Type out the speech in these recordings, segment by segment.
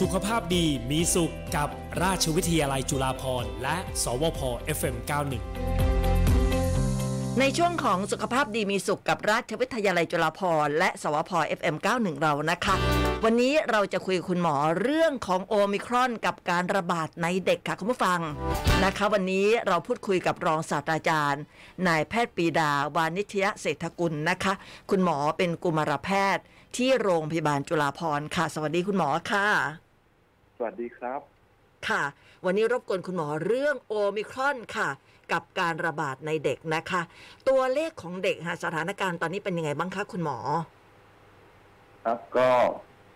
สุขภาพดีมีสุขกับราชวิทยาลัยจุฬาภรณ์และ สวพ FM91 ในช่วงของสุขภาพดีมีสุขกับราชวิทยาลัยจุฬาภรณ์และ สวพ FM91 เรานะคะ วันนี้เราจะคุยกับคุณหมอเรื่องของโอมิครอนกับการระบาดในเด็กค่ะคุณผู้ฟังนะคะ วันนี้เราพูดคุยกับรองศาสตราจารย์นายแพทย์ปีดาวานิชยเศรษฐกุลนะคะ คุณหมอเป็นกุมารแพทย์ที่โรงพยาบาลจุฬาภรณ์ค่ะ สวัสดีคุณหมอค่ะ สวัสดีครับ ค่ะ วันนี้รบกวนคุณหมอเรื่องโอมิครอนค่ะ กับการระบาดในเด็กนะคะ ตัวเลขของเด็กค่ะสถานการณ์ตอนนี้เป็นยังไงบ้างคะคุณหมอ ครับก็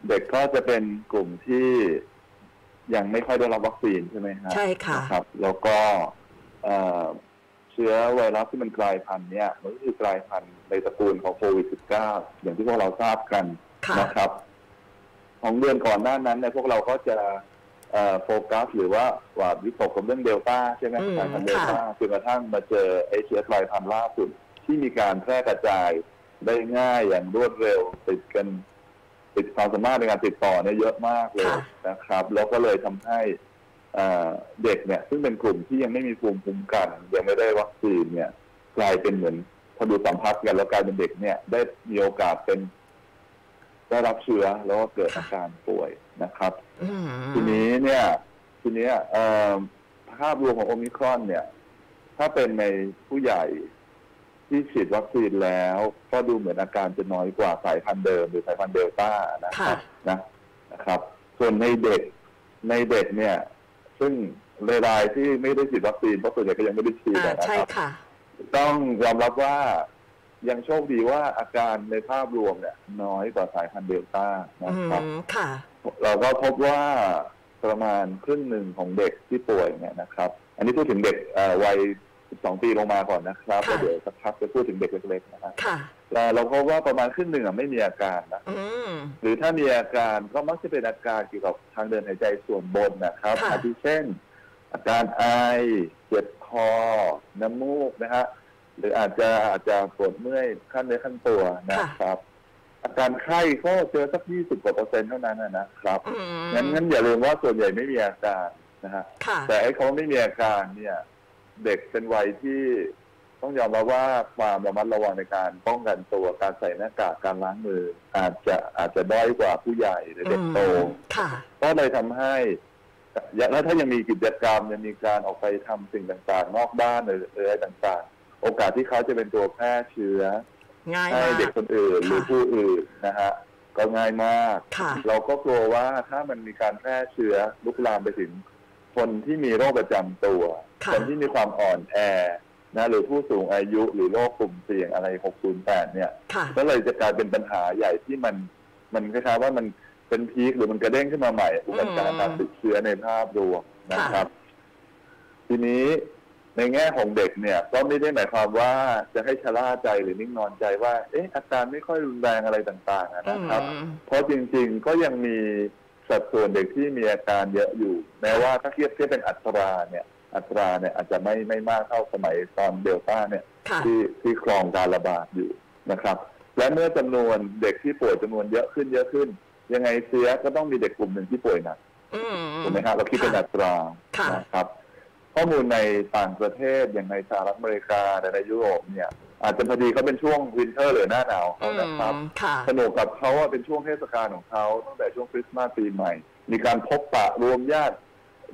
เด็กก็จะเป็นกลุ่มที่ยังไม่ค่อยได้รับวัคซีนใช่ไหมครับใช่ค่ะนะครับ แล้วก็เอ่อเชื้อไวรัสที่มันกลายพันธุ์เนี่ยมันก็คือกลายพันธุ์ในตระกูลของโควิด -19 อย่างที่พวกเราทราบกันค่ะนะครับ ของเดือนก่อนหน้านั้นเนี่ยพวกเราก็จะเอ่อโฟกัสหรือว่าว่าวิตกกับเรื่องเดลต้าใช่ไหมอืมสายพันธุ์เดลต้าค่ะจนกระทั่งมาเจอไอเชื้อกลายพันธุ์ล่าสุดที่มีการแพร่กระจายได้ง่ายอย่างรวดเร็วติดกัน ติดความสามารถในการติดต่อเนี่ยเยอะมากเลยค่ะนะครับ แล้วก็เลยทำให้เอ่อเด็กเนี่ย ซึ่งเป็นกลุ่มที่ยังไม่มีภูมิคุ้มกัน ยังไม่ได้วัคซีนเนี่ย กลายเป็นเหมือนพอดูสัมผัสกันแล้วกลายเป็นเด็กเนี่ย ได้มีโอกาสเป็น ได้รับเชื้อแล้วก็เกิดอาการป่วยนะครับอืมทีนี้เนี่ย ทีเนี้ยเอ่อภาพรวมของโอมิครอนเนี่ย ถ้าเป็นในผู้ใหญ่ที่ฉีดวัคซีนแล้ว ก็ดูเหมือนอาการจะน้อยกว่าสายพันธุ์เดิมหรือสายพันธุ์เดลต้านะครับนะนะครับ ส่วนในเด็กในเด็กเนี่ย ซึ่งในรายที่ไม่ได้ฉีดวัคซีนเพราะส่วนใหญ่ก็ยังไม่ได้ฉีดอ่านะใช่ครับค่ะต้องยอมรับว่า ยังโชคดีว่าอาการในภาพรวมเนี่ยน้อยกว่าสายพันธุ์เดลต้าอืนะครับมค่ะ เราก็พบว่าประมาณครึ่งหนึ่งของเด็กที่ป่วยเนี่ยนะครับ อันนี้พูดถึงเด็กเอ่อวัย 12 ปีลงมาก่อนนะครับค่ะแล้วเดี๋ยวสักพักจะพูดถึงเด็กเล็กๆนะครับค่ะแล้วเราพบว่าประมาณครึ่งหนึ่งอะไม่มีอาการนะอืมหรือถ้ามีอาการก็มักจะเป็นอาการเกี่ยวกับทางเดินหายใจส่วนบนนะครับค่ะอาทิเช่น อาการไอเจ็บคอ น้ำมูกนะฮะ หรืออาจจะอาจจะปวดเมื่อยขั้นเนื้อขั้นตัวนะครับ อาการไข้ก็เจอสัก20กว่าเปอร์เซ็นต์เท่านั้นนะนะครับอืมงั้นงั้นอย่าลืมว่าส่วนใหญ่ไม่มีอาการนะฮะค่ะแต่ไอ้เขาไม่มีอาการเนี่ย เด็กเป็นวัยที่ต้องยอมรับว่าความระมัดระวังในการป้องกันตัวการใส่หน้ากากการล้างมือ อาจจะอาจจะด้อยกว่าผู้ใหญ่หรือเด็กโตอืมค่ะก็เลยทำให้แล้วถ้ายังมีกิจกรรมยังมีการออกไปทำสิ่งต่างๆ นอกบ้านหรืออะไรต่างๆ โอกาสที่เขาจะเป็นตัวแพร่เชื้อง่ายให้มาก เด็กคนอื่นหรือค่ะผู้อื่นนะฮะก็ง่ายมาก ค่ะ เราก็กลัวว่าถ้ามันมีการแพร่เชื้อลุกลามไปถึง คนที่มีโรคประจำตัว ค่ะ คนที่มีความอ่อนแอนะหรือผู้สูงอายุหรือโรคกลุ่มเสี่ยงอะไร 608 เนี่ย ค่ะ ก็เลยจะกลายเป็นปัญหาใหญ่ที่มัน มันคล้ายๆว่ามันเป็นพีคหรือมันกระเด้งขึ้นมาใหม่อุบัติการการติดเชื้อในภาพรวมนะครับ ทีนี้ ในแง่ของเด็กเนี่ยก็ไม่ได้หมายความว่าจะให้ชะล่าใจหรือนิ่งนอนใจว่า เอ๊ะอาการไม่ค่อยรุนแรงอะไรต่างๆอะนะครับอืมเพราะจริงๆก็ยังมีสัดส่วนเด็กที่มีอาการเยอะอยู่ แม้ว่าถ้าเทียบเทียบเป็นอัตราเนี่ยอัตราเนี่ยอาจจะไม่ไม่มากเท่าสมัยตอนเดลต้าเนี่ยค่ะที่ที่ครองการระบาดอยู่นะครับ และเมื่อจำนวนเด็กที่ป่วยจำนวนเยอะขึ้นเยอะขึ้น ยังไงเสียก็ต้องมีเด็กกลุ่มหนึ่งที่ป่วยหนักอืมถูกไหมครับเราคิดเป็นอัตราค่ะนะครับ ข้อมูลในต่างประเทศอย่างในสหรัฐอเมริกาและในยุโรปเนี่ยอาจจะพอดีเขาเป็นช่วง winter หรือหน้าหนาวของอืเขานะครับมค่ะสนุกกับเขาว่าเป็นช่วงเทศกาลของเขาตั้งแต่ช่วงคริสต์มาสปีใหม่ มีการพบปะรวมญาติ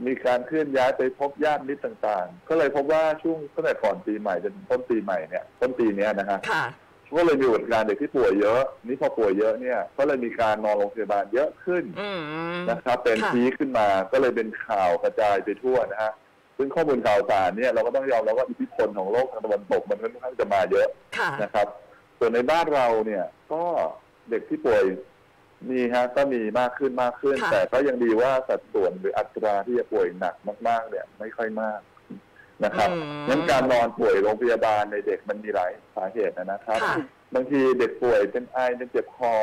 มีการเคลื่อนย้ายไปพบญาติมิตรต่างๆ ก็เลยพบว่าช่วงตั้งแต่ก่อนปีใหม่จนต้นปีใหม่เนี่ยต้นปีเนี้ยนะฮะค่ะก็เลยมีอุบัติการณ์เด็กที่ป่วยเยอะ นี่พอป่วยเยอะเนี่ย ก็เลยมีการนอนโรงพยาบาลเยอะขึ้นอืมนะครับ เป็นค่ะพีคขึ้นมาก็เลยเป็นข่าวกระจายไปทั่วนะฮะ ซึ่งข้อมูลข่าวสารเนี่ยเราก็ต้องยอมรับว่าอิทธิพลของโลกทางตะวันตกมันค่อนข้างจะมาเยอะค่ะ นะครับ ส่วนในบ้านเราเนี่ยก็เด็กที่ป่วยมีฮะก็มีมากขึ้นมากขึ้น ค่ะ แต่ก็ยังดีว่าสัดส่วนหรืออัตราที่จะป่วยหนักมาก ๆ เนี่ยไม่ค่อยมากนะครับอืมงั้นการนอนป่วยโรงพยาบาลในเด็กมันมีหลายสาเหตุนะครับ ค่ะ บางทีเด็กป่วยเป็นไอเป็นเจ็บคอ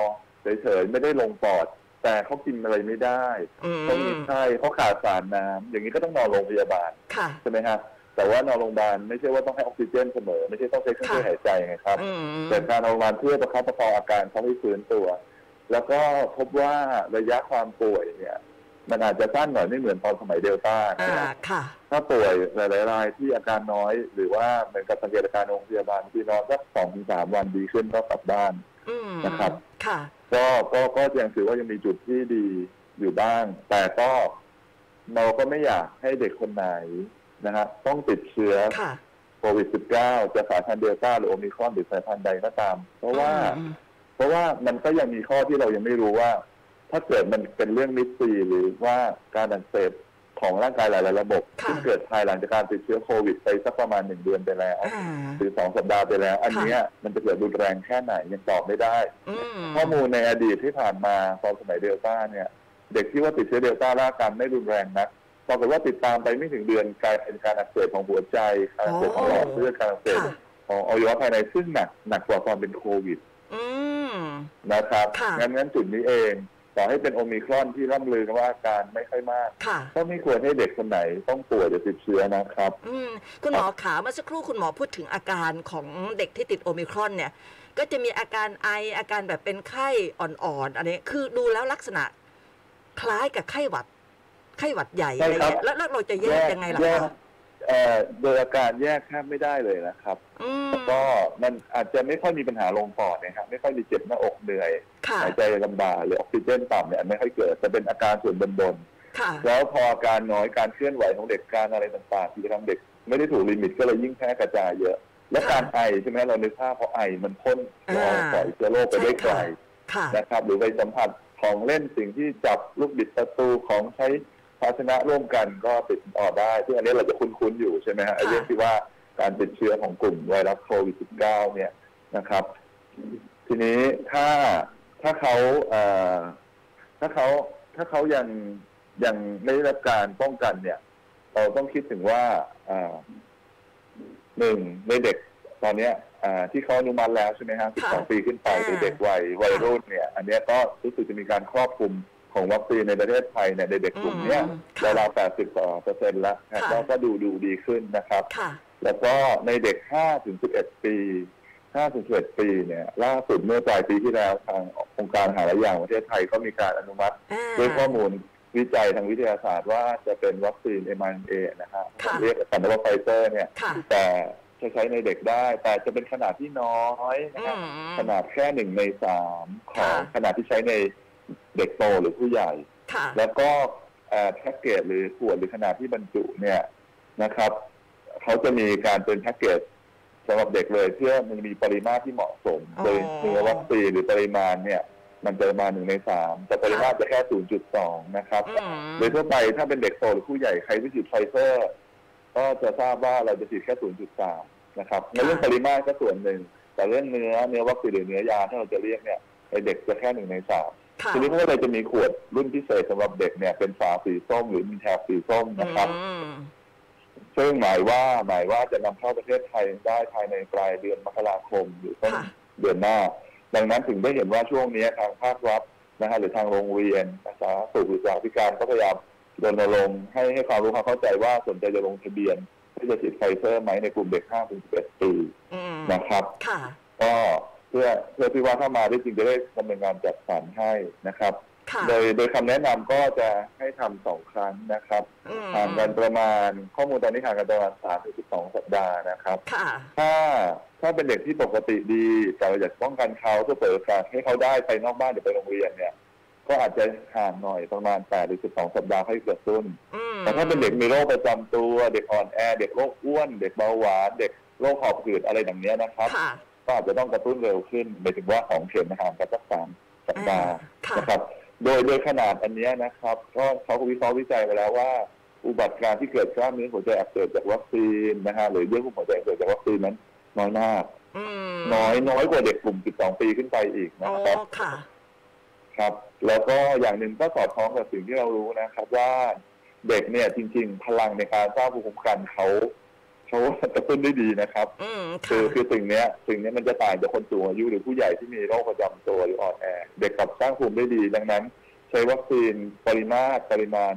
เฉยๆไม่ได้ลงปอด แต่เขากินอะไรไม่ได้ อืม เขามีไข้เขาขาดสารน้ำอย่างนี้ก็ต้องนอนโรงพยาบาลค่ะ ใช่ไหมฮะแต่ว่านอนโรงพยาบาลไม่ใช่ว่าต้องให้ออกซิเจนเสมอ ไม่ใช่ต้องใช้เครื่องช่วยค่ะหายใจไงครับอืมแต่การนอนโรงพยาบาลเพื่อประคับประคองอาการเขาให้ฟื้นตัว แล้วก็พบว่าระยะความป่วยเนี่ย มันอาจจะสั้นหน่อยไม่เหมือนตอนสมัยเดลต้าอ่านะครับค่ะถ้าป่วยหลายๆรายที่อาการน้อย หรือว่าเหมือนกับสังเกตอาการโรงพยาบาลที่นอนสักสองถึงสามวันดีขึ้นก็กลับบ้านอืมนะครับค่ะก็ก็ก็ยังถือว่ายังมีจุดที่ดีอยู่บ้าง แต่ก็ เราก็ไม่อยากให้เด็กคนไหนนะฮะต้องติดเชื้อค่ะโควิด -19 จะสายพันธุ์เดลต้าหรือโอมิครอนหรือสายพันธุ์ใดก็ตาม เพราะว่าอืมเพราะว่ามันก็ยังมีข้อที่เรายังไม่รู้ว่า ถ้าเกิดมันเป็นเรื่องมิดซีหรือว่าการอักเสบของร่างกายหลาย ๆ ระบบค่ะที่เกิดภายหลังจากการติดเชื้อโควิด ไปสักประมาณหนึ่งเดือนไปแล้วอ่าหรือสองสัปดาห์ไปแล้ว อันเนี้ยมันจะเกิดรุนแรงแค่ไหนยังตอบไม่ได้อืมข้อมูลในอดีตที่ผ่านมาตอนสมัยเดลต้าเนี่ย เด็กที่ว่าติดเชื้อเดลต้าร่างกายไม่รุนแรงนะปรากฏว่าติดตามไปไม่ถึงเดือนกลายเป็นการอักเสบของหัวใจการอักเสบของหลอดเลือดการอักเสบค่ะของอวัยวะภายในซึ่งหนักหนักกว่าตอนเป็นโควิดอืมนะครับค่ะงั้นงั้นจุดนี้เองต่อให้เป็นโอมิครอนที่ร่ำลือกันว่าอาการไม่ค่อยมากค่ะก็ไม่ควรให้เด็กคนไหนต้องป่วยจะติดเชื้อนะครับ อืมคุณหมอขาเมื่อสักครู่คุณหมอพูดถึงอาการของเด็กที่ติดโอมิครอนเนี่ย ก็จะมีอาการไออาการแบบเป็นไข้อ่อนๆอันนี้คือดูแล้วลักษณะ คล้ายกับไข้หวัด ไข้หวัดใหญ่ใช่อะไรครับเงี้ยแล้วแล้วเราจะแยกยังไงล่ะแยกคะเอ่อโดยอาการแยกแทบไม่ได้เลยนะครับอืมก็มันอาจจะไม่ค่อยมีปัญหาลงปอดนะครับ ไม่ค่อยมีเจ็บหน้าอกเหนื่อยค่ะหายใจลำบากหรือออกซิเจนต่ำเนี่ยอันไม่ค่อยเกิดจะเป็นอาการส่วนบนค่ะๆแล้วพออาการน้อยการเคลื่อนไหวของเด็กการอะไรต่างๆที่จะทำเด็กไม่ได้ถูกลิมิตก็เลยยิ่งแพร่กระจายเยอะ และค่ะการไอใช่ไหมเรานึกภาพพอไอมันพ่นละอองอ่าปล่อยเชื้อโรคไปได้ไกลค่ะนะครับหรือไปสัมผัส ของเล่นสิ่งที่จับลูกบิดประตูของใช้ภาชนะร่วมกันก็ติดต่อได้ซึ่งอันนี้เราจะคุ้นๆอยู่ใช่ไหมฮะไอ้เรื่องที่ว่าการติดเชื้อของกลุ่มไวรัสโควิด -19 เนี่ยนะครับ ทีนี้ถ้าถ้าเขาเอ่อถ้าเขาถ้าเขายังยังไม่ได้รับการป้องกันเนี่ย เราต้องคิดถึงว่าอ่าหนึ่งในเด็กตอนเนี้ยอ่า ที่เขาอนุมัติแล้วใช่ไหมฮะค่ะ12 ปีขึ้นไปอ่าในเด็กวัยวัยรุ่นเนี่ย อันเนี้ยก็รู้สึกจะมีการครอบคลุมของวัคซีนในประเทศไทยเนี่ยในเด็กกลุ่มเนี้ยอืมค่ะราวๆ80กว่าเปอร์เซ็นต์แล้วนะค่ะก็ก็ดูดูดีขึ้นนะครับค่ะแล้วก็ในเด็ก5ถึง11 ปี5ถึง11 ปีเนี่ยล่าสุดเมื่อปลายปีที่แล้วทางองค์การอาหารและยาของประเทศไทยก็มีการอนุมัติอ่าด้วยข้อมูลวิจัยทางวิทยาศาสตร์ว่าจะเป็นวัคซีน mRNA นะฮะค่ะเรียกกันว่าไฟเซอร์เนี่ยค่ะแต่ จะใช้ในเด็กได้ แต่จะเป็นขนาดที่น้อยนะอืครับมขนาดแค่หนึ่งในสามของค่ะขนาดที่ใช้ในเด็กโตหรือผู้ใหญ่ค่ะแล้วก็เอ่อแพ็กเกจหรือขวดหรือขนาดที่บรรจุเนี่ยนะครับเขาจะมีการเป็นแพ็กเกจสำหรับเด็กเลยเพื่อมันมีปริมาตรที่เหมาะสมอ๋อโดยเนื้อวัคซีนหรือปริมาณเนี่ย มันจะประมาณหนึ่งในสามแต่ปริมาตรจะแค่0.2นะครับอืมโดยทั่วไปถ้าเป็นเด็กโตหรือผู้ใหญ่ใครที่ฉีดไฟเซอร์ ก็จะทราบว่าเราจะฉีดแค่0.3นะครับในเรื่องปริมาตรก็ส่วนหนึ่ง แต่เรื่องเนื้อเนื้อวัคซีนหรือเนื้อยาที่เราจะเรียกเนี่ยในเด็กจะแค่หนึ่งในสามค่ะทีนี้ก็เลยจะมีขวดรุ่นพิเศษสำหรับเด็กเนี่ยเป็นฝาสีส้มหรือมีแถบสีส้มนะครับอืมซึ่งหมายว่าหมายว่าจะนำเข้าประเทศไทยได้ภายในปลายเดือนมกราคมหรือต้นค่ะเดือนหน้า ดังนั้นถึงได้เห็นว่าช่วงนี้ทางภาครัฐนะฮะหรือทางโรงเรียนนะสาธารณสุขหรือสาธิการก็พยายาม รณรงค์ให้ให้ความรู้ความเข้าใจว่าสนใจจะลงทะเบียนที่จะฉีดไฟเซอร์ไหมในกลุ่มเด็ก5-11ปีอืมนะครับค่ะก็เพื่อเพื่อที่ว่าถ้ามาได้จริงจะได้ดำเนินงานจัดสรรให้นะครับค่ะโดยโดยคำแนะนำก็จะให้ทำสองครั้งนะครับอืมห่างกันประมาณข้อมูลตอนนี้ห่างกันประมาณสามถึงสิบสองสัปดาห์นะครับค่ะถ้าถ้าเป็นเด็กที่ปกติดีแต่เราอยากป้องกันเขาเพื่อเปิดโอกาสให้เขาได้ไปนอกบ้านหรือไปโรงเรียนเนี่ย ก็อาจจะห่างหน่อยประมาณแปดหรือสิบสองสัปดาห์ให้เกิดตุ้นอืมแต่ถ้าเป็นเด็กมีโรคประจำตัว เด็กอ่อนแอ เด็กโรคอ้วน เด็กเบาหวาน เด็กโรคหอบหืดอะไรอย่างเนี้ยนะครับค่ะก็อาจจะต้องกระตุ้นเร็วขึ้นหมายถึงว่าของเข็มห่างกันสักสามสัปดาห์ค่ะนะครับ โดยโดยขนาดอันเนี้ยนะครับ ก็เขาก็วิเคราะห์วิจัยไปแล้วว่า อุบัติการณ์ที่เกิดกล้ามเนื้อหัวใจอักเสบจากวัคซีนนะฮะหรือเยื่อหุ้มหัวใจอักเสบจากวัคซีนนั้นน้อยมากอืมน้อยน้อยกว่าเด็กกลุ่ม 12 ปีขึ้นไปอีกอ๋อนะครับ ค่ะครับ แล้วก็อย่างหนึ่งก็สอดคล้องกับสิ่งที่เรารู้นะครับ ว่าเด็กเนี่ยจริง ๆ พลังในการสร้างภูมิคุ้มกันเขาเขากระตุ้นได้ดีนะครับอืมคืค่ะอคือสิ่งเนี้ยสิ่งเนี้ยมันจะต่างจากคนสูงอายุหรือผู้ใหญ่ที่มีโรคประจำตัวหรืออ่อนแอ เด็กกลับสร้างภูมิได้ดี ดังนั้น ใช้วัคซีนปริมาตรปริมาณ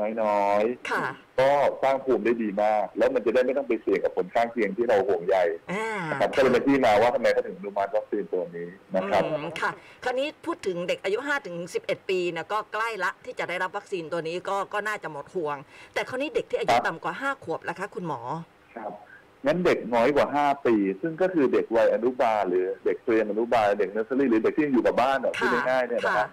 น้อยค่ะๆก็สร้างภูมิได้ดีมาก แล้วมันจะได้ไม่ต้องไปเสี่ยงกับผลข้างเคียงที่เราห่วงใยอ่านะครับก็เลยเป็นที่มาว่าทำไมเขาถึงอนุมัติวัคซีนตัวนี้นะครับอืมค่ะ คราวนี้พูดถึงเด็กอายุ5ถึง11 ปีเนี่ยก็ใกล้ละที่จะได้รับวัคซีนตัวนี้ก็ก็น่าจะหมดห่วง แต่คราวนี้เด็กที่อายุครับต่ำกว่า 5 ขวบแล้วคะคุณหมอครับงั้นเด็กน้อยกว่า 5 ปี ซึ่งก็คือเด็กวัยอนุบาลหรือเด็กเตรียมอนุบาลเด็กเนอร์เซอรี่หรือเด็กที่ยังอยู่กับบ้านเนี่ยพูดค่ะง่ายๆเนี่ยนะคค่ะรับเอ่อ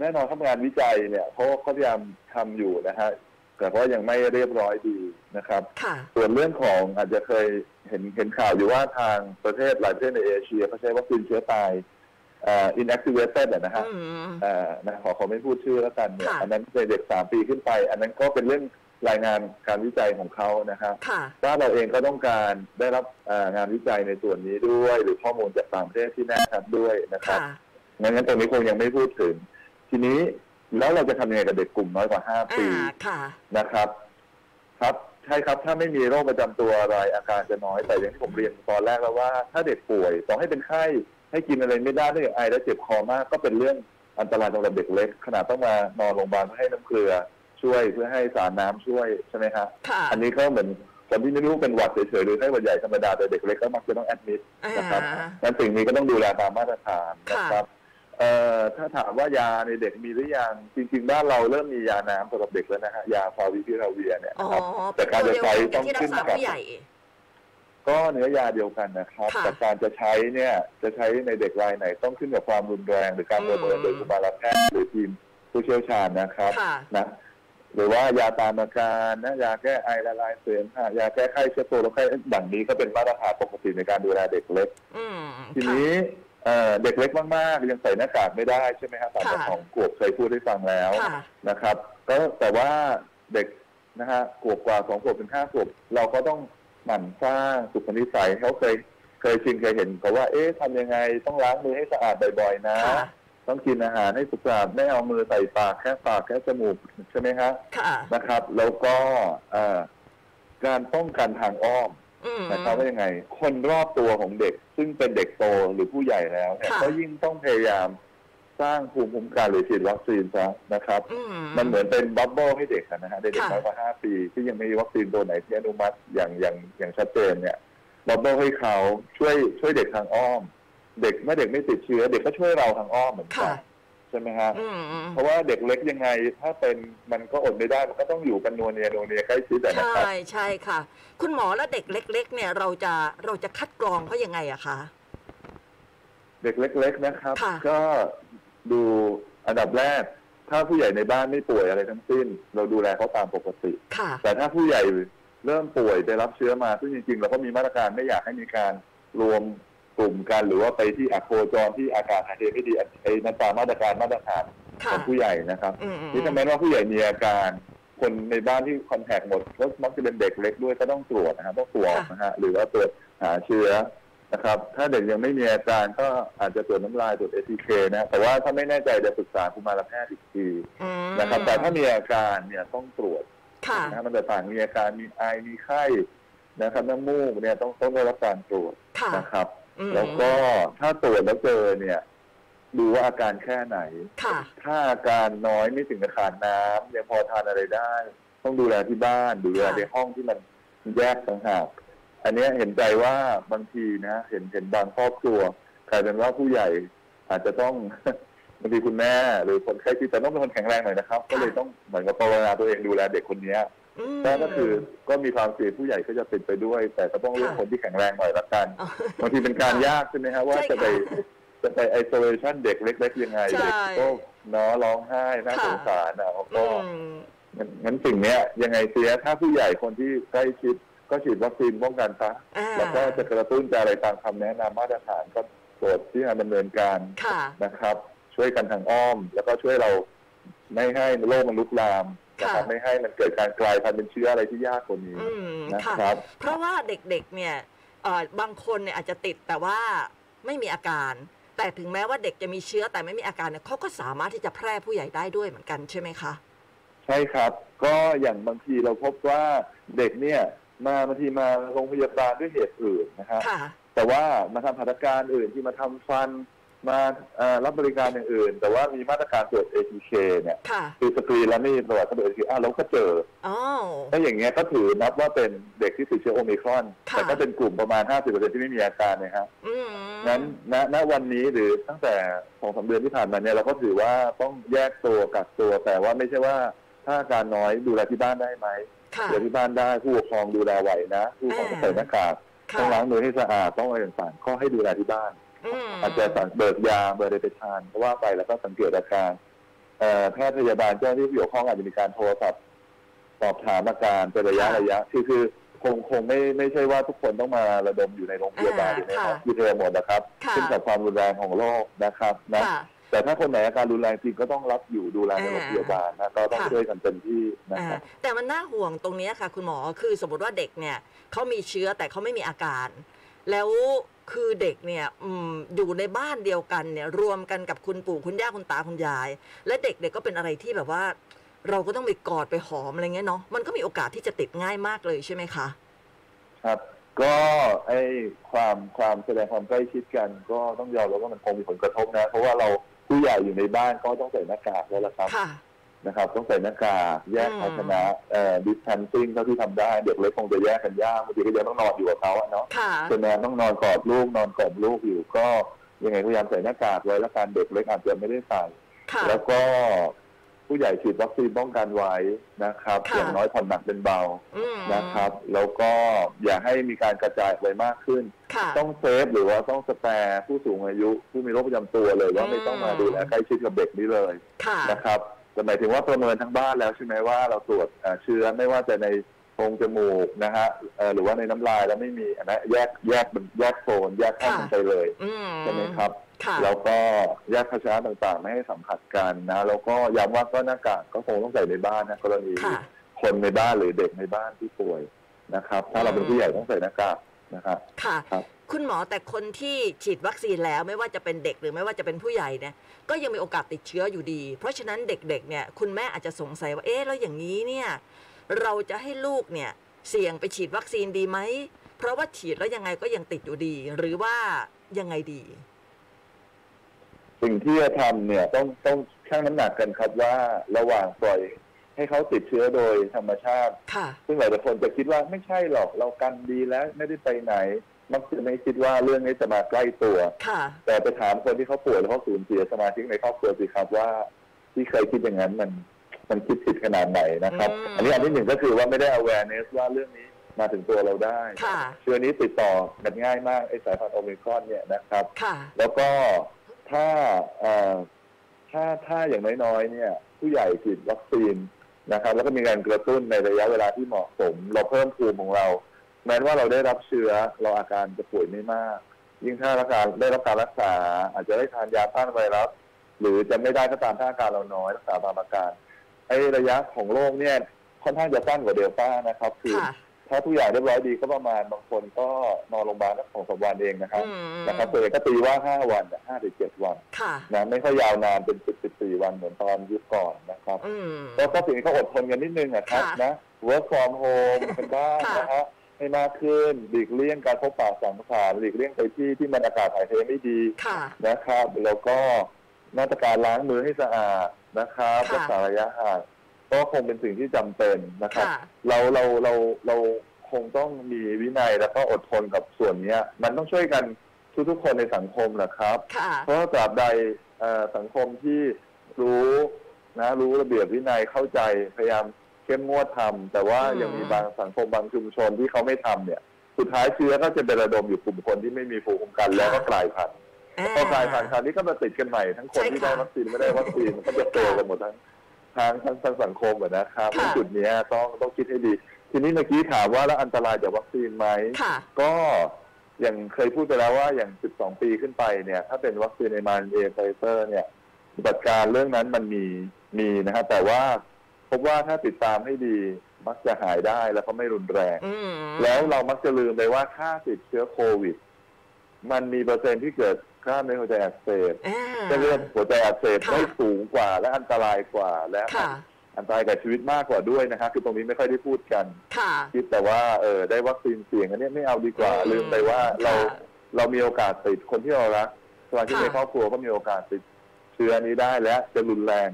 แน่นอนทำงานวิจัยเนี่ยเขาเขาพยายามทำอยู่นะฮะแต่ว่ายังไม่เรียบร้อยดีนะครับค่ะส่วนเรื่องของอาจจะเคยเห็นเห็นข่าวอยู่ว่าทางประเทศหลายประเทศในเอเชียเขาใช้วัคซีนเชื้อตายเอ่อ inactivated อะนะฮะอืมเอ่อนะขอขอไม่พูดชื่อแล้วกันเนี่ยค่ะอันนั้นเป็นเด็กสามปีขึ้นไป อันนั้นก็เป็นเรื่องรายงานการวิจัยของเขานะครับค่ะว่าเราเองก็ต้องการได้รับเอ่องานวิจัยในส่วนนี้ด้วย หรือข้อมูลจากต่างประเทศที่แน่ชัดด้วยนะครับค่ะ งั้นงั้นตรงนี้คงยังไม่พูดถึง ทีนี้แล้วเราจะทำยังไงกับเด็กกลุ่มน้อยกว่าห้าปีอ่าค่ะนะครับ ครับใช่ครับถ้าไม่มีโรคประจำตัวอะไรอาการจะน้อยแต่อย่างที่ผมเรียนตอนแรกแล้วว่า ถ้าเด็กป่วยต่อให้เป็นไข้ให้กินอะไรไม่ได้ถ้าอย่างไอแล้วเจ็บคอมากก็เป็นเรื่องอันตรายสำหรับเด็กเล็ก ขนาดต้องมานอนโรงพยาบาลเพื่อให้น้ำเกลือช่วยเพื่อให้สารน้ำช่วยใช่ไหมครับค่ะอันนี้ก็เหมือนคนที่ไม่รู้เป็นหวัดเฉยๆหรือไข้หวัดใหญ่ธรรมดาแต่เด็กเล็กก็มักจะต้องแอดมิดอ่านะครับนั้นสิ่งนี้ก็ต้องดูแลตามมาตรฐานนะครับ เอ่อถ้าถามว่ายาในเด็กมีหรือยังจริงๆบ้านเราเริ่มมียาน้ำสำหรับเด็กแล้วนะฮะยาฟาวิพิราเวียเนี่ยอ๋อนะครับเป็แต่นการตัวจะเดียวใช้กันต้องที่รัขึ้กนษากับ ผู้ใหญ่ ก็เนื้อยาเดียวกันนะครับค่ะแต่การจะใช้เนี่ยจะใช้ในเด็กรายไหนต้องขึ้นกับความรุนแรงหรือการประเมินอืม โดยกุมารแพทย์หรือทีมผู้เชี่ยวชาญนะครับ ค่ะ นะหรือว่ายาตามอาการนะยาแก้ไอละลายเสมหะยาแก้ไข้เชื้อตัวแล้วไข้ดังนี้ก็เป็นมาตรฐานปกติในการดูแลเด็กเล็ก อืมทีค่ะนี้ เอ่อเด็กเล็กมากๆยังใส่หน้ากากไม่ได้ใช่ไหมครับตามค่ะของขวบเคยพูดให้ฟังแล้วค่ะนะครับ ก็แต่ว่าเด็กนะฮะขวบกว่าสองขวบถึงห้าขวบเราก็ต้องหมั่นสร้างสุขนิสัยให้เขาเคยเคยชินเคยเห็นเขาว่า เอ๊ะทำยังไงต้องล้างมือให้สะอาดบ่อยๆ นะค่ะต้องกินอาหารให้สุขสะอาดไม่เอามือใส่ปากแค่ปากแค่จมูกใช่ไหมฮะค่ะนะครับ แล้วก็เอ่อการป้องกันทางอ้อมอืม นะครับว่ายังไง คนรอบตัวของเด็ก ซึ่งเป็นเด็กโตหรือผู้ใหญ่แล้วเนี่ยค่ะก็ยิ่งต้องพยายามสร้างภูมิคุ้มกันหรือฉีดวัคซีนซะนะครับอืมมันเหมือนเป็น bubble ให้เด็กอะนะฮะเด็กค่ะน้อยกว่าห้าปีที่ยังไม่มีวัคซีนตัวไหนที่อนุมัติอย่างอย่างอย่างชัดเจนเนี่ย bubble ให้เขาช่วยช่วยเด็กทางอ้อม เด็กเมื่อเด็กไม่ติดเชื้อ เด็กก็ช่วยเราทางอ้อมเหมือนกัค่ะนใช่ไหมฮะอืมเพราะว่าเด็กเล็กยังไง ถ้าเป็นมันก็อดไม่ได้มันก็ต้องอยู่กันนัวเนียนัวเนียใกล้ชิดอะนะครับใช่ใช่ค่ะ คุณหมอและเด็กเล็ก ๆ เนี่ยเราจะเราจะคัดกรองเขายังไงอะคะเด็กเล็ก ๆนะครับค่ะก็ดูอันดับแรก ถ้าผู้ใหญ่ในบ้านไม่ป่วยอะไรทั้งสิ้น เราดูแลเขาตามปกติค่ะแต่ถ้าผู้ใหญ่เริ่มป่วยได้รับเชื้อมาซึ่งจริงๆเราก็มีมาตรการไม่อยากให้มีการรวม กลุ่มกันหรือว่าไปที่อะโคจรที่อากาศหายใจไม่ดีไอ้นั่นตามมาตรการมาตรฐานขค่ะองผู้ใหญ่นะครับอืมนี่ถ้าแม้ว่าผู้ใหญ่มีอาการคนในบ้านที่คอนแทคหมดก็มักจะเป็นเด็กเล็กด้วยก็ต้องตรวจนะครับต้องตรวจนะฮะหรือว่าตรวจหาเชื้อนะครับ ถ้าเด็กยังไม่มีอาการก็อาจจะตรวจน้ำลายตรวจเอทีเคนะ แต่ว่าถ้าไม่แน่ใจจะปรึกษากุมารแพทย์อีกทีอืมนะครับ แต่ถ้ามีอาการเนี่ยต้องตรวจค่ะนะมันจะต่างมีอาการมีไอมีไข้นะครับน้ำมูกเนี่ยต้องต้องได้รับการตรวจค่ะนะครับอืม แล้วก็ถ้าตรวจแล้วเจอเนี่ย ดูว่าอาการแค่ไหน ค่ะ ถ้าอาการน้อยไม่ถึงกับขาดน้ำยังพอทานอะไรได้ ต้องดูแลที่บ้านดูแลค่ะในห้องที่มันแยกต่างหากอันเนี้ยเห็นใจว่าบางทีนะ เห็นเห็นบางครอบครัวกลายเป็นว่าผู้ใหญ่อาจจะต้องบางทีคุณแม่หรือคนใกล้ชิดแต่ต้องเป็นคนแข็งแรงหน่อยนะครับ ก็เลยต้องเหมือนกับภาวนาตัวเองดูแลเด็กคนเนี้ยอืม ก็ก็คือก็มีความเสี่ยงผู้ใหญ่ก็จะติดไปด้วย แต่ก็ต้องเลือกค่ะคนที่แข็งแรงหน่อยละกันอ๋อบางทีเป็นการยากใช่ไหมฮะว่าใช่จะไปค่ะจะไปไอโซเลชันเด็กเล็กๆยังไงใช่เด็กก็เนาะร้องไห้น่าค่ะสงสารอะอืก็มงั้นงั้นสิ่งเนี้ยยังไงเสียถ้าผู้ใหญ่คนที่ใกล้ชิดก็ฉีดวัคซีนป้องกันซะอ่าแล้วก็จะกระตุ้นจะอะไรตามคำแนะนำมาตรฐานก็โปรดที่จะดำเนินการค่ะนะครับ ช่วยกันทางอ้อม แล้วก็ช่วยเราไม่ให้โรคมันลุกลาม นะครับค่ะไม่ให้มันเกิดการกลายพันธุ์เป็นเชื้ออะไรที่ยากกว่านี้อืมนะค่ะครับ เพราะว่าเด็กๆเนี่ยเอ่อบางคนเนี่ยอาจจะติดแต่ว่าไม่มีอาการ แต่ถึงแม้ว่าเด็กจะมีเชื้อแต่ไม่มีอาการเนี่ยเขาก็สามารถที่จะแพร่ผู้ใหญ่ได้ด้วยเหมือนกันใช่ไหมคะใช่ครับ ก็อย่างบางทีเราพบว่าเด็กเนี่ยมาบางทีมาโรงพยาบาลด้วยเหตุอื่นนะฮะค่ะแต่ว่ามาทำพัฒการอื่นที่มาทำฟัน มาเอ่อรับบริการอย่างอื่น แต่ว่ามีมาตรการตรวจ ATK เนี่ยค่ะคือสกรีนแล้วไม่มีประวัติการตรวจ ATK อ้าวเราก็เจออ๋อถ้าอย่างเงี้ยก็ถือนับว่าเป็นเด็กที่ติดเชื้อโอมิครอนค่ะแต่ก็เป็นกลุ่มประมาณ 50%ที่ไม่มีอาการนะครับอืมนั้นณณวันนี้หรือตั้งแต่สองสามเดือนที่ผ่านมาเนี่ยเราก็ถือว่าต้องแยกตัวกักตัว แต่ว่าไม่ใช่ว่าถ้าอาการน้อยดูแลที่บ้านได้ไหมค่ะดูแลที่บ้านได้ผู้ปกครองดูแลไหวนะ ผู้ปกครองต้องใส่หน้ากากค่ะต้องล้างมือให้สะอาดต้องอะไรต่างๆก็ให้ดูแลที่บ้าน อืมอาจจะสั่งเบิกยาเบอร์อะไรไปทานเพราะว่าไปแล้วก็สังเกตอาการเอ่อแพทย์พยาบาลเจ้าหน้าที่ที่เกี่ยวข้องอาจจะมีการโทรศัพท์สอบถามอาการเป็นระยะระยะคือคือคงคงไม่ไม่ใช่ว่าทุกคนต้องมาระดมอยู่ในโรงพยาบาลหรือในห้องพิเศษหมดนะครับค่ะขึ้นกับความรุนแรงของโรคนะครับนะค่ะแต่ถ้าคนไหนอาการรุนแรงจริงก็ต้องรับอยู่ดูแลในโรงพยาบาลนะก็ต้องค่ะช่วยกันเต็มที่นะอ่าครับแต่มันน่าห่วงตรงเนี้ยค่ะ คุณหมอคือสมมติว่าเด็กเนี่ยเขามีเชื้อแต่เขาไม่มีอาการ แล้ว คือเด็กเนี่ยอืมอยู่ในบ้านเดียวกันเนี่ยรวมกันกับคุณปู่คุณย่าคุณตาคุณยาย และเด็กเนี่ยก็เป็นอะไรที่แบบว่า เราก็ต้องไปกอดไปหอมอะไรเงี้ยเนาะมันก็มีโอกาสที่จะติดง่ายมากเลยใช่ไหมคะครับก็ไอ้ความความแสดงความใกล้ชิดกัน ก็ต้องยอมรับว่ามันคงมีผลกระทบนะ เพราะว่าเราผู้ใหญ่อยู่ในบ้านก็ต้องใส่หน้ากากแล้วละครับค่ะ นะครับต้องใส่หน้ากากแยกอืมภาชนะเอ่อดิสทันซิ่งเท่าที่ทำได้ เด็กเล็กคงจะแยกกันยากบางทีก็ยังต้องนอนอยู่กับเขาอะเนาะค่ะใช่ไหมต้องนอนกอดลูกนอนกอดลูกอยู่ก็ยังไงพยายามใส่หน้ากากไว้แล้วการเด็กเล็กอาจจะไม่ได้ใส่ค่ะแล้วก็ผู้ใหญ่ฉีดวัคซีนป้องกันไว้นะครับค่ะอย่างน้อยผ่อนหนักเป็นเบาอืมนะครับ แล้วก็อย่าให้มีการกระจายไปมากขึ้นค่ะต้องเซฟหรือว่าต้องสแปร์ผู้สูงอายุ ผู้มีโรคประจำตัวเลยว่าอืมไม่ต้องมาดูแลใกล้ชิดกับเด็กนี้เลยค่ะนะครับ แต่หมายถึงว่าประเมินทั้งบ้านแล้วใช่ไหมว่าเราตรวจเอ่อเชื้อไม่ว่าจะในโพรงจมูกนะฮะเอ่อหรือว่าในน้ำลายแล้วไม่มีอันนั้นแยกแยกเป็นแยกโซนแยกข้างกันไปเลยอืมใช่ไหมครับค่ะแล้วก็แยกภาชนะต่างๆ ไม่ให้สัมผัสกันนะแล้วก็ย้ำว่าก็หน้ากากก็คงต้องใส่ในบ้านนะกรณีค่ะคนในบ้านหรือเด็กในบ้านที่ป่วยนะครับ ถ้าเราเป็นผู้ใหญ่ต้องใส่หน้ากากนะครับค่ะ ครับคุณหมอแต่คนที่ฉีดวัคซีนแล้วไม่ว่าจะเป็นเด็กหรือไม่ว่าจะเป็นผู้ใหญ่เนี่ยก็ยังมีโอกาสติดเชื้ออยู่ดี เพราะฉะนั้นเด็กๆเนี่ยคุณแม่อาจจะสงสัยว่าเอ๊ะแล้วอย่างนี้เนี่ยเราจะให้ลูกเนี่ยเสี่ยงไปฉีดวัคซีนดีไหม เพราะว่าฉีดแล้วยังไงก็ยังติดอยู่ดี หรือว่ายังไงดี สิ่งที่จะทำเนี่ยต้องต้องชั่งน้ำหนักกันครับว่าระหว่างปล่อยให้เขาติดเชื้อโดยธรรมชาติค่ะซึ่งหลายๆคนจะคิดว่าไม่ใช่หรอกเรากันดีแล้วไม่ได้ไปไหน มักจะไม่คิดว่าเรื่องนี้จะมาใกล้ตัว ค่ะ แต่ไปถามคนที่เขาป่วยแล้วเขาสูญเสียสมาชิกในครอบครัวสิครับว่า ที่เคยคิดอย่างนั้นมันมันคิดผิดขนาดไหนนะครับ อืม อันนี้อันที่หนึ่งก็คือว่าไม่ได้ awareness ว่าเรื่องนี้มาถึงตัวเราได้ค่ะ เชื้อนี้ติดต่อกันง่ายมากไอ้สายพันธุ์โอมิครอนเนี่ยนะครับ ค่ะ แล้วก็ถ้าเอ่อถ้าถ้าอย่างน้อยๆเนี่ย ผู้ใหญ่ฉีดวัคซีนนะครับ แล้วก็มีการกระตุ้นในระยะเวลาที่เหมาะสม เราเพิ่มภูมิของเรา แม้ว่าเราได้รับเชื้อเราอาการจะป่วยไม่มาก ยิ่งถ้ารักษาได้รับการรักษา อาจจะได้ทานยาต้านไวรัสหรือจะไม่ได้ก็ตามถ้าอาการเราน้อยรักษาตามอาการไอ้ระยะของโรคเนี่ยค่อนข้างจะสั้นกว่าเดลต้านะครับ คือค่ะถ้าผู้ใหญ่เรียบร้อยดีก็ประมาณบางคนก็นอนโรงพยาบาลสักสองสามวันเองนะครับอืมนะครับตัวเองก็ตีว่าห้าวันห้าถึงเจ็ดวันค่ะนะไม่ค่อยยาวนานเป็นสิบสิบสี่วันเหมือนตอนยุคก่อนนะครับอืมแล้วก็สิ่งที่เขาอดทนกันนิดนึงนะครับค่ะนะ work from home เป็นบ้านค่ะนะฮะ ให้มากขึ้นหลีกเลี่ยงการพบปะสังสรรค์หลีกเลี่ยงไปที่ที่มันอากาศถ่ายเทไม่ดีค่ะ นะครับ แล้วก็มาตรการล้างมือให้สะอาดนะครับค่ะรักษาระยะห่างก็คงเป็นสิ่งที่จำเป็นนะครับ ค่ะ เราเราเราเราคงต้องมีวินัยแล้วก็อดทนกับส่วนเนี้ย มันต้องช่วยกันทุกๆคนในสังคมแหละครับ ค่ะ เพราะว่าตราบใดเอ่อสังคมที่รู้นะรู้ระเบียบวินัยเข้าใจพยายาม เข้มงวดทำแต่ว่าอืมยังมีบางสังคมบางชุมชนที่เขาไม่ทำเนี่ย สุดท้ายเชื้อก็จะไประดมอยู่กลุ่มคนที่ไม่มีภูมิคุ้มกันแล้วก็กลายพันธุ์อ่พอกลายพันธุ์คราวนี้ก็มาติดกันใหม่ทั้งคนใช่ที่ค่ะได้วัคซีนไม่ได้วัคซีนมันก็จะ fail กันหมดทั้งทางทั้งทั้งสังคมอะนะครับค่ะจุดเนี้ยต้องต้องคิดให้ดี ทีนี้เมื่อกี้ถามว่าแล้วอันตรายจากวัคซีนไหมค่ะก็อย่างเคยพูดไปแล้วว่าอย่าง 12 ปีขึ้นไปเนี่ย ถ้าเป็นวัคซีนในมานเอไฟเซอร์เนี่ยปฏิบัติการเรื่องนั้นมันมีมีนะฮะแต่ว่า พบว่าถ้าติดตามให้ดีมักจะหายได้แล้วก็ไม่รุนแรง อืมแล้วเรามักจะลืมไปว่าถ้าติดเชื้อโควิด มันมีเปอร์เซ็นต์ที่เกิดกล้ามเนื้อหัวใจอักเสบอ่า เส้นเลือดหัวใจอักเสบค่ะ ได้สูงกว่า และอันตรายกว่าและค่ะ อันตรายกับชีวิตมากกว่าด้วยนะครับคือตรงนี้ไม่ค่อยได้พูดกัน ค่ะ คิดแต่ว่าเออได้วัคซีนเสี่ยงอันเนี้ยไม่เอาดีกว่า อืมลืมไปว่าเราค่ะเรามีโอกาสติดคนที่เรารักสมาชิกในครอบครัวก็มีโอกาสติดเชื้อนี้ได้และจะรุนแรง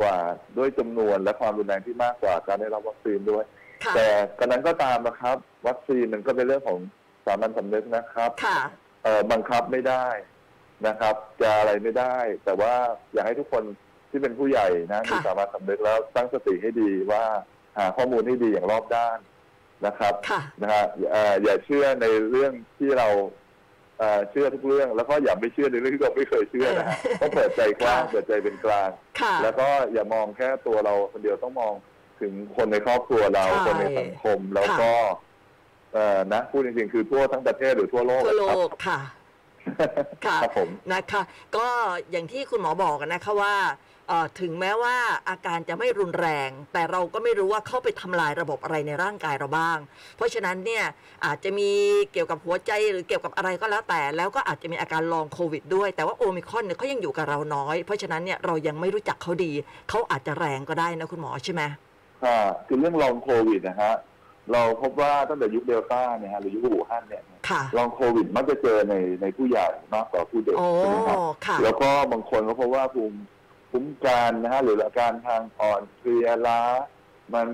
กว่าด้วยจำนวนและความรุนแรงที่มากกว่าการได้รับวัคซีนด้วยค่ะแต่กระนั้นก็ตามนะครับ วัคซีนมันก็เป็นเรื่องของสามัญสำนึกนะครับค่ะเอ่อบังคับไม่ได้นะครับ จะอะไรไม่ได้ แต่ว่าอยากให้ทุกคนที่เป็นผู้ใหญ่นะค่ะมีสามัญสำนึกแล้วตั้งสติให้ดีว่าหาข้อมูลให้ดีอย่างรอบด้านนะครับค่ะนะฮะเอ่ออย่าเชื่อในเรื่องที่เรา เอ่อเชื่อทุกเรื่อง แล้วก็อย่าไปเชื่อในเรื่องที่เราไม่เคยเชื่อนะฮะเออต้องเปิดใจกว้างค่ะเปิดใจเป็นกลางค่ะแล้วก็อย่ามองแค่ตัวเราคนเดียวต้องมองถึงคนในครอบครัวเราใช่คนในสังคมแล้วก็เอ่อนะพูดจริงๆคือทั่วทั้งประเทศหรือทั่วโลกทั่วโลครับกค่ะค่ะครับผมนะคะ ก็อย่างที่คุณหมอบอกกันนะคะว่าเอ่อ ถึงแม้ว่าอาการจะไม่รุนแรง แต่เราก็ไม่รู้ว่าเข้าไปทำลายระบบอะไรในร่างกายเราบ้าง เพราะฉะนั้นเนี่ยอาจจะมีเกี่ยวกับหัวใจหรือเกี่ยวกับอะไรก็แล้วแต่ แล้วก็อาจจะมีอาการลองโควิดด้วย แต่ว่าโอมิครอนเนี่ยเขายังอยู่กับเราน้อย เพราะฉะนั้นเนี่ยเรายังไม่รู้จักเขาดี เขาอาจจะแรงก็ได้นะคุณหมอใช่ไหมค่ะคือเรื่องลองโควิดนะฮะเราพบว่าตั้งแต่ยุคเดลต้าเนี่ยฮะหรือยุคอู่ฮั่นเนี่ยค่ะลองโควิดมักจะเจอในในผู้ใหญ่มากกว่าผู้เด็กโอ้ใช่ไหมครับค่ะแล้วก็บางคนก็พบว่าภูมิ คุ้มกันนะฮะหรืออาการทางอ่อนเพลียล้า มัน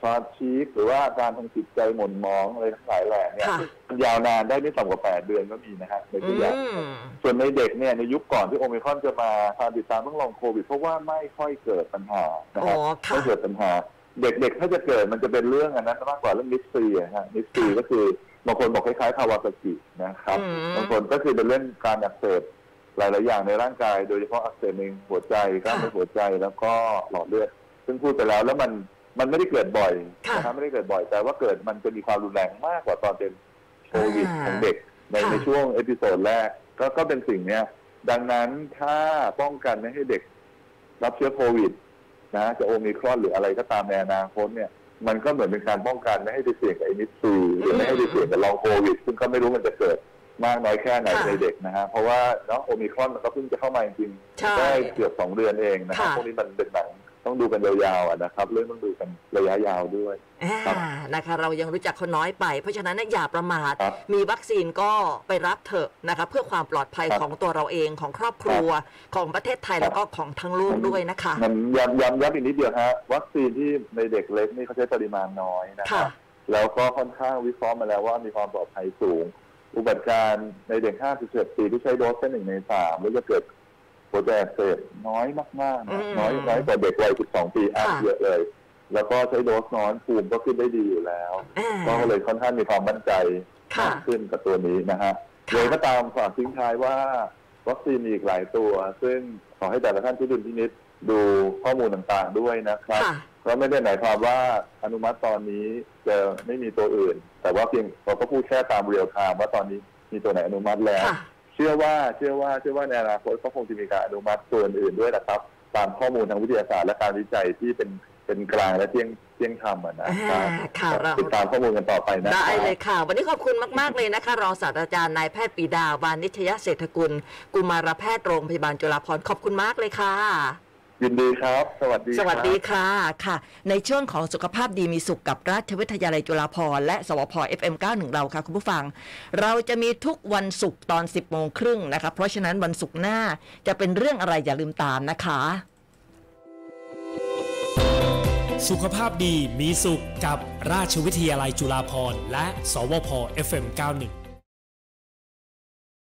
ฟาชีกหรือว่าอาการทางจิตใจหม่นหมองอะไรทั้งหลายแหล่เนี่ยค่ะ มันยาวนานได้ไม่ต่ำกว่าแปดเดือนก็มีนะฮะในอืผู้ใหญ่มส่วนในเด็กเนี่ยในยุคก่อนที่โอมิครอนจะมาการติดตามต้องลองโควิด เพราะว่าไม่ค่อยเกิดปัญหานะอ๋อฮะค่ะไม่เกิดปัญหา เด็กๆถ้าจะเกิดมันจะเป็นเรื่องอันนั้นมากกว่าเรื่องมิสซีอะฮะมิสซีก็คือบางคนบอกคล้ายๆภาวะสกินะครับอืม บางคนก็คือเป็นเรื่องการอักเสบ หลาย ๆ อย่างในร่างกาย โดยเฉพาะอักเสบในหัวใจกล้ามเนื้อหัวใจแล้วก็หลอดเลือดซึ่งพูดไปแล้วแล้วมันมันไม่ได้เกิดบ่อยค่ะนะครับไม่ได้เกิดบ่อย แต่ว่าเกิดมันจะมีความรุนแรงมากกว่าตอนเป็นโควิดอ่าของเด็กในค่ะในช่วง episode แรกก็ก็เป็นสิ่งเนี้ยดังนั้นถ้าป้องกันไม่ให้เด็กรับเชื้อโควิด นะจะโอมิครอนหรืออะไรก็ตามในอนาคตเนี่ย มันก็เหมือนเป็นการป้องกันไม่ให้ไปเสี่ยงกับไอ MIS-C หรือไม่ให้ไปเสี่ยงกับ long โควิด ซึ่งก็ไม่รู้มันจะเกิด มากน้อยแค่ไหนค่ะในเด็กนะฮะเพราะว่าเนาะโอมิครอนมันก็เพิ่งจะเข้ามาจริงใช่ๆได้เกือบสองเดือนเองนะครับค่ะ พวกนี้มันเป็นหนังต้องดูกันยาวๆอะนะครับ เรื่องต้องดูกันระยะยาวด้วยครับอ่านะคะ เรายังรู้จักเขาน้อยไป เพราะฉะนั้นเนี่ยอย่าประมาท ครับมีวัคซีนก็ไปรับเถอะนะคะ เพื่อความปลอดภัยครับของตัวเราเองของครอบครัวของประเทศไทยครับ แล้วก็ของทั้งโลกด้วยนะคะ มันย้ำย้ำย้ำอีกนิดเดียวฮะวัคซีนที่ในเด็กเล็กนี่เขาใช้ปริมาณน้อยนะคค่ะ รับแล้วก็ค่อนข้างวิเคราะห์มาแล้วว่ามีความปลอดภัยสูง อุบัติการณ์ในเด็ก5 7ปีที่ใช้โดสแค่หนึ่งในสามแล้วจะเกิดหัวใจอักเสบน้อยมากๆอืนะมน้อยน้อยกว่าเด็กวัย 12 ปีอัพค่ะเยอะเลย แล้วก็ใช้โดสน้อยภูมิก็ขึ้นได้ดีอยู่แล้วอ่าก็เลยค่อนข้างมีความมั่นใจค่ะมากขึ้นกับตัวนี้นะฮะค่ะเลยก็ตามฝากทิ้งท้ายว่าวัคซีนมีอีกหลายตัว ซึ่งขอให้แต่ละท่านที่ดุลพินิจดูข้อมูลต่างๆด้วยนะครับค่ะ ก็ไม่ได้หมายความว่าอนุมัติตอนนี้จะไม่มีตัวอื่น แต่ว่าเพียงเราก็พูดแค่ตามเรียลไทม์ว่าตอนนี้มีตัวไหนอนุมัติแล้วค่ะเชื่อว่าเชื่อว่าเชื่อว่าในอนาคตก็คงจะมีการอนุมัติตัวอื่นๆด้วยนะครับ ตามข้อมูลทางวิทยาศาสตร์และการวิจัยที่เป็นเป็นกลางและเที่ยงเที่ยงธรรมอะนะคอ่ารับค่ะเราติดตามข้อมูลกันต่อไปนะได้เลยค่ะ วันนี้ขอบคุณมาก ๆ เลยนะคะ รองศาสตราจารย์นายแพทย์ปรีดาวานิชยเศรษฐกุล กุมารแพทย์โรงพยาบาลจุฬาภรณ์ขอบคุณมากเลยค่ะ ยินดีครับ สวัสดีสวัสดีครับค่ะค่ะ ในช่วงของสุขภาพดีมีสุขกับราชวิทยาลัยจุฬาภรณ์และ สวพ FM91 เราค่ะ คุณผู้ฟัง เราจะมีทุกวันศุกร์ตอน 10โมงครึ่งนะคะ เพราะฉะนั้นวันศุกร์หน้าจะเป็นเรื่องอะไรอย่าลืมตามนะคะ สุขภาพดีมีสุขกับราชวิทยาลัยจุฬาภรณ์และ สวพ FM91